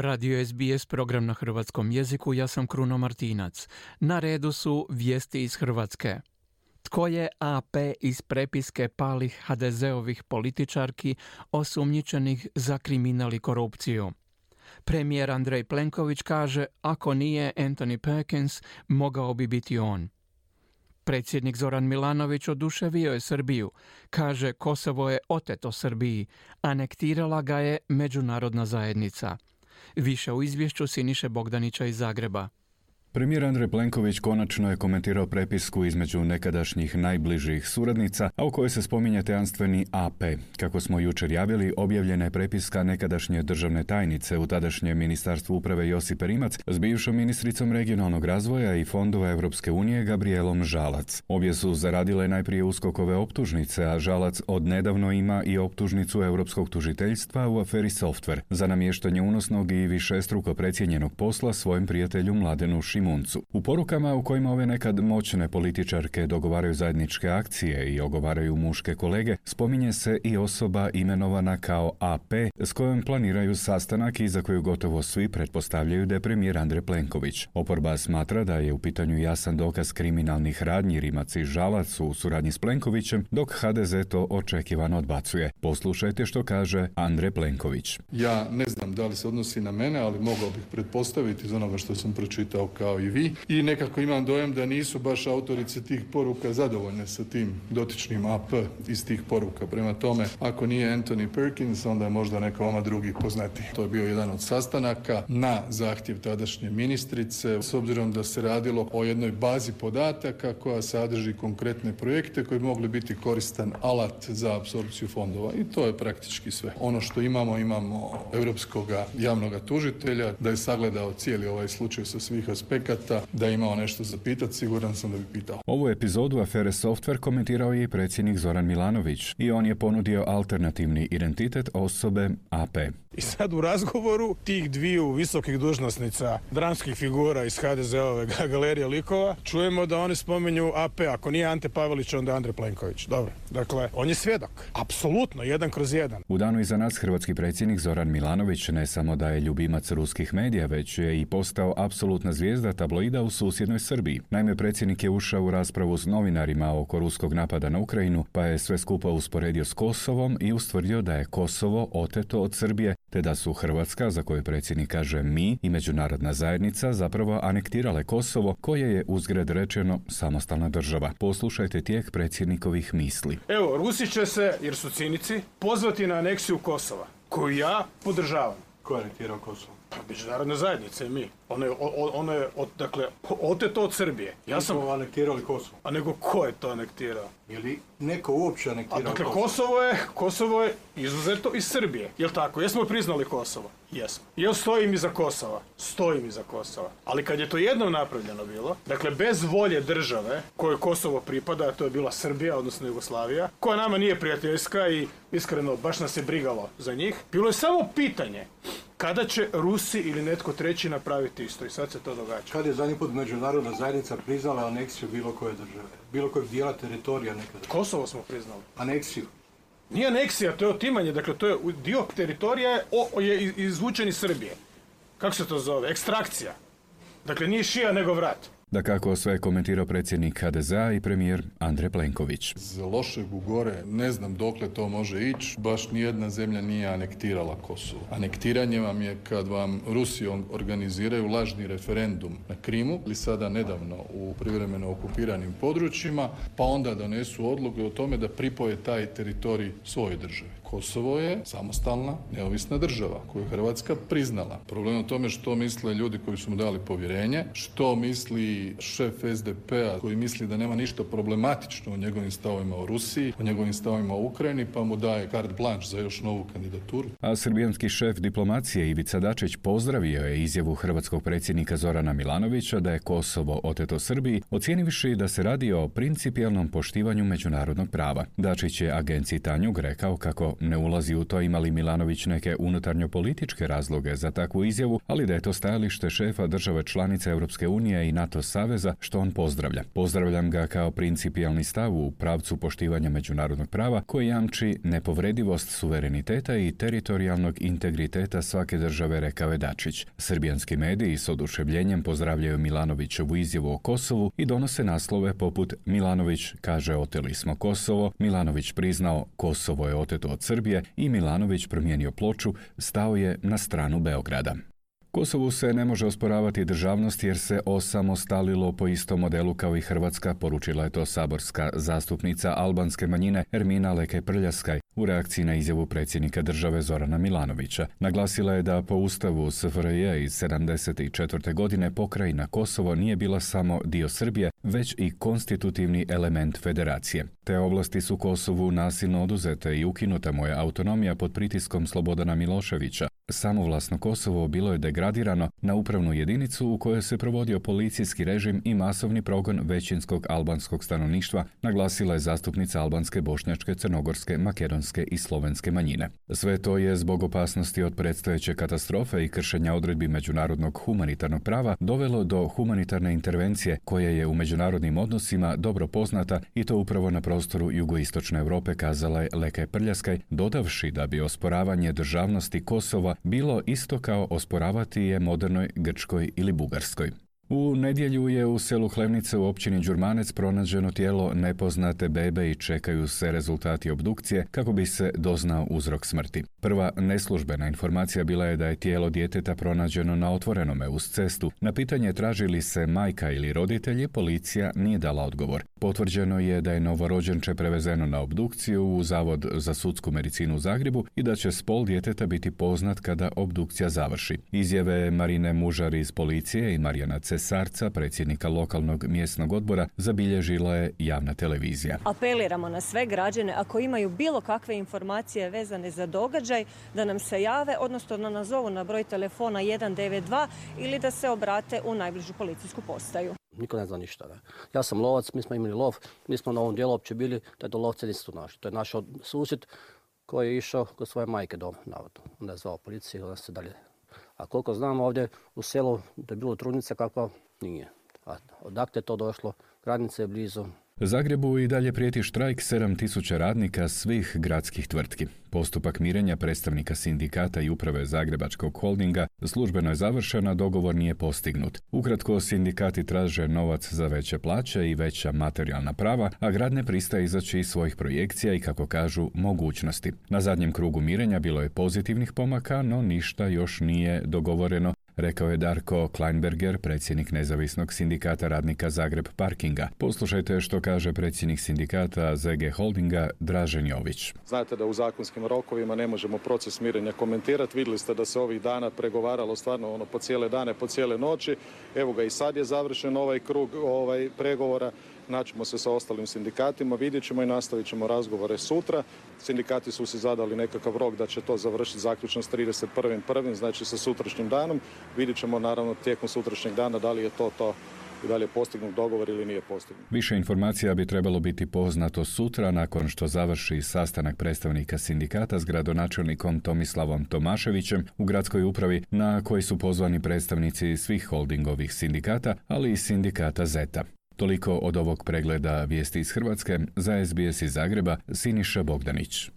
Radio SBS program na hrvatskom jeziku, ja sam Kruno Martinac. Na redu su vijesti iz Hrvatske. Tko je AP iz prepiske palih HDZ-ovih političarki osumnjičenih za kriminal i korupciju? Premijer Andrej Plenković kaže ako nije Anthony Perkins, mogao bi biti on. Predsjednik Zoran Milanović oduševio je Srbiju. Kaže Kosovo je oteto Srbiji, anektirala ga je međunarodna zajednica. Više u izvješću Siniše Bogdanića iz Zagreba. Premijer Andrej Plenković konačno je komentirao prepisku između nekadašnjih najbližih suradnica, a u kojoj se spominje tejanstveni AP. Kako smo jučer javili, objavljena je prepiska nekadašnje državne tajnice u tadašnjem ministarstvu uprave Josipe Rimac s bivšom ministricom regionalnog razvoja i fondova Europske unije Gabrielom Žalac. Obje su zaradile najprije uskokove optužnice, a Žalac od nedavno ima i optužnicu Europskog tužiteljstva u aferi Software za namještanje unosnog i višestruko precijenjenog posla svojim prijatelju Mladenu Šimuncu. U porukama u kojima ove nekad moćne političarke dogovaraju zajedničke akcije i ogovaraju muške kolege, spominje se i osoba imenovana kao AP s kojom planiraju sastanak i za koju gotovo svi pretpostavljaju da je premijer Andrej Plenković. Oporba smatra da je u pitanju jasan dokaz kriminalnih radnji Rimac i Žalac u suradnji s Plenkovićem, dok HDZ to očekivano odbacuje. Poslušajte što kaže Andrej Plenković. Ja ne znam da li se odnosi na mene, ali mogao bih pretpostaviti iz onoga što sam pročitao kao kao i vi i nekako imam dojam da nisu baš autorice tih poruka zadovoljne sa tim dotičnim AP iz tih poruka. Prema tome, ako nije Anthony Perkins, onda je možda neka oma drugi poznati. To je bio jedan od sastanaka na zahtjev tadašnje ministrice, s obzirom da se radilo o jednoj bazi podataka koja sadrži konkretne projekte koji mogli biti koristan alat za apsorpciju fondova i to je praktički sve. Ono što imamo, imamo europskog javnog tužitelja da je sagledao cijeli ovaj slučaj sa svih aspekta projekata, da je imao nešto za pitat, siguran sam da bi pitao. Ovu epizodu afere Software komentirao je i predsjednik Zoran Milanović i on je ponudio alternativni identitet osobe AP. I sad u razgovoru tih dviju visokih dužnosnica, dramskih figura iz HDZ-ove galerije likova, čujemo da oni spominju AP, ako nije Ante Pavelić, onda Andrej Plenković. Dobro, dakle, on je svjedok. Apsolutno, jedan kroz jedan. U danu iza nas hrvatski predsjednik Zoran Milanović ne samo da je ljubimac ruskih medija, već je i postao apsolutna zvijezda tabloida u susjednoj Srbiji. Naime, predsjednik je ušao u raspravu s novinarima oko ruskog napada na Ukrajinu, pa je sve skupa usporedio s Kosovom i ustvrdio da je Kosovo oteto od Srbije, te da su Hrvatska, za koju predsjednik kaže mi, i međunarodna zajednica zapravo anektirale Kosovo, koje je uzgred rečeno samostalna država. Poslušajte tijek predsjednikovih misli. Evo, Rusi će se, jer su cinici, pozvati na aneksiju Kosova, koju ja podržavam. Ko je anektirao Kosovo? Pa međunarodne zajednice, mi. Ono je, ono je od, dakle, oteto od Srbije. Ja sam... anektirali Kosovo. A nego ko je to anektirao? Je li neko uopće anektirao dakle, Kosovo? je, Kosovo je izuzeto iz Srbije. Jel tako? Jesmo priznali Kosovo? Jesmo. Jel stojim iza Kosova? Stojim iza Kosova. Ali kad je to jednom napravljeno bilo, dakle bez volje države kojoj Kosovo pripada, a to je bila Srbija, odnosno Jugoslavija, koja nama nije prijateljska i iskreno baš nas je brigalo za njih, bilo je samo pitanje kada će Rusi ili netko treći napraviti isto i sad se to događa. Kad je zadnji put međunarodna zajednica priznala aneksiju bilo koje države? Bilo kojeg dijela teritorija nekada? Kosovo smo priznali. Aneksiju? Nije aneksija, to je otimanje, dakle to je dio teritorija o, je izvučen iz Srbije. Kako se to zove? Ekstrakcija. Dakle nije šija nego vrat. Da kako sve komentirao predsjednik HDZ-a i premijer Andrej Plenković. Za lošeg u gore ne znam dokle to može ići. Baš nijedna zemlja nije anektirala Kosovo. Anektiranje vam je kad vam Rusi organiziraju lažni referendum na Krimu ili sada nedavno u privremeno okupiranim područjima, pa onda donesu odluke o tome da pripoje taj teritorij svojoj državi. Kosovo je samostalna, neovisna država koju je Hrvatska priznala. Problem je u tome što misle ljudi koji su mu dali povjerenje, što misli šef SDP-a koji misli da nema ništa problematično u njegovim stavovima o Rusiji, o njegovim stavovima o Ukrajini, pa mu daje carte blanche za još novu kandidaturu. A srbijanski šef diplomacije Ivica Dačić pozdravio je izjavu hrvatskog predsjednika Zorana Milanovića da je Kosovo oteto Srbiji, ocijenivši da se radi o principijelnom poštivanju međunarodnog prava. Dačić je agenciji Tanjug rekao kako ne ulazi u to imali Milanović neke unutarnjo političke razloge za takvu izjavu, ali da je to stajalište šefa države članice Europske unije i NATO saveza što on pozdravlja. Pozdravljam ga kao principijalni stav u pravcu poštivanja međunarodnog prava koji jamči nepovredivost suvereniteta i teritorijalnog integriteta svake države, rekao je Dačić. Srbijanski mediji s oduševljenjem pozdravljaju Milanovićevu izjavu o Kosovu i donose naslove poput Milanović kaže oteli smo Kosovo, Milanović priznao Kosovo je oteto od Srbije i Milanović promijenio ploču, stao je na stranu Beograda. Kosovu se ne može osporavati državnost jer se osamostalilo po istom modelu kao i Hrvatska, poručila je to saborska zastupnica albanske manjine Ermina Leke Prljaskaj u reakciji na izjavu predsjednika države Zorana Milanovića. Naglasila je da po ustavu SFRJ iz 74. godine pokrajina Kosovo nije bila samo dio Srbije, već i konstitutivni element federacije. Te ovlasti su Kosovu nasilno oduzete i ukinuta mu je autonomija pod pritiskom Slobodana Miloševića, Samovlasno Kosovo bilo je degradirano na upravnu jedinicu u kojoj se provodio policijski režim i masovni progon većinskog albanskog stanovništva, naglasila je zastupnica albanske, bošnjačke, crnogorske, makedonske i slovenske manjine. Sve to je zbog opasnosti od predstojeće katastrofe i kršenja odredbi međunarodnog humanitarnog prava dovelo do humanitarne intervencije koja je u međunarodnim odnosima dobro poznata i to upravo na prostoru jugoistočne Europe kazala je Lekaj Prljaskaj, dodavši da bi osporavanje državnosti Kosova bilo isto kao osporavati je modernoj Grčkoj ili Bugarskoj. U nedjelju je u selu Hlevnice u općini Đurmanec pronađeno tijelo nepoznate bebe i čekaju se rezultati obdukcije kako bi se doznao uzrok smrti. Prva neslužbena informacija bila je da je tijelo djeteta pronađeno na otvorenome uz cestu. Na pitanje traži li se majka ili roditelji, policija nije dala odgovor. Potvrđeno je da je novorođenče prevezeno na obdukciju u Zavod za sudsku medicinu u Zagrebu i da će spol djeteta biti poznat kada obdukcija završi. Izjave Marine Mužar iz policije i Marijana Cesarca, predsjednika lokalnog mjesnog odbora, zabilježila je javna televizija. Apeliramo na sve građane ako imaju bilo kakve informacije vezane za događaj da nam se jave, odnosno da nazovu na broj telefona 192 ili da se obrate u najbližu policijsku postaju niko ne zna ništa. Ne. Ja sam lovac, mi smo imali lov, mi smo na ovom dijelu uopće bili, da do lovce nisu tu našli. To je naš susjed koji je išao kod svoje majke doma, navodno. Onda je zvao policiju, onda se dalje. A koliko znam ovdje u selu da je bilo trudnica kakva, nije. A odakle je to došlo, granice je blizu, Zagrebu i dalje prijeti štrajk 7000 radnika svih gradskih tvrtki. Postupak mirenja predstavnika sindikata i uprave Zagrebačkog holdinga službeno je završena, dogovor nije postignut. Ukratko, sindikati traže novac za veće plaće i veća materijalna prava, a grad ne pristaje izaći iz svojih projekcija i, kako kažu, mogućnosti. Na zadnjem krugu mirenja bilo je pozitivnih pomaka, no ništa još nije dogovoreno rekao je Darko Kleinberger, predsjednik nezavisnog sindikata radnika Zagreb Parkinga. Poslušajte što kaže predsjednik sindikata ZG Holdinga Dražen Jović. Znate da u zakonskim rokovima ne možemo proces mirenja komentirati. Vidjeli ste da se ovih dana pregovaralo stvarno ono po cijele dane, po cijele noći. Evo ga i sad je završen ovaj krug ovaj pregovora naćemo se sa ostalim sindikatima, vidjet ćemo i nastavit ćemo razgovore sutra. Sindikati su si zadali nekakav rok da će to završiti zaključno s 31.1. znači sa sutrašnjim danom. Vidjet ćemo naravno tijekom sutrašnjeg dana da li je to to i da li je postignut dogovor ili nije postignut. Više informacija bi trebalo biti poznato sutra nakon što završi sastanak predstavnika sindikata s gradonačelnikom Tomislavom Tomaševićem u gradskoj upravi na koji su pozvani predstavnici svih holdingovih sindikata, ali i sindikata ZETA. Toliko od ovog pregleda vijesti iz Hrvatske za SBS iz Zagreba Siniša Bogdanić.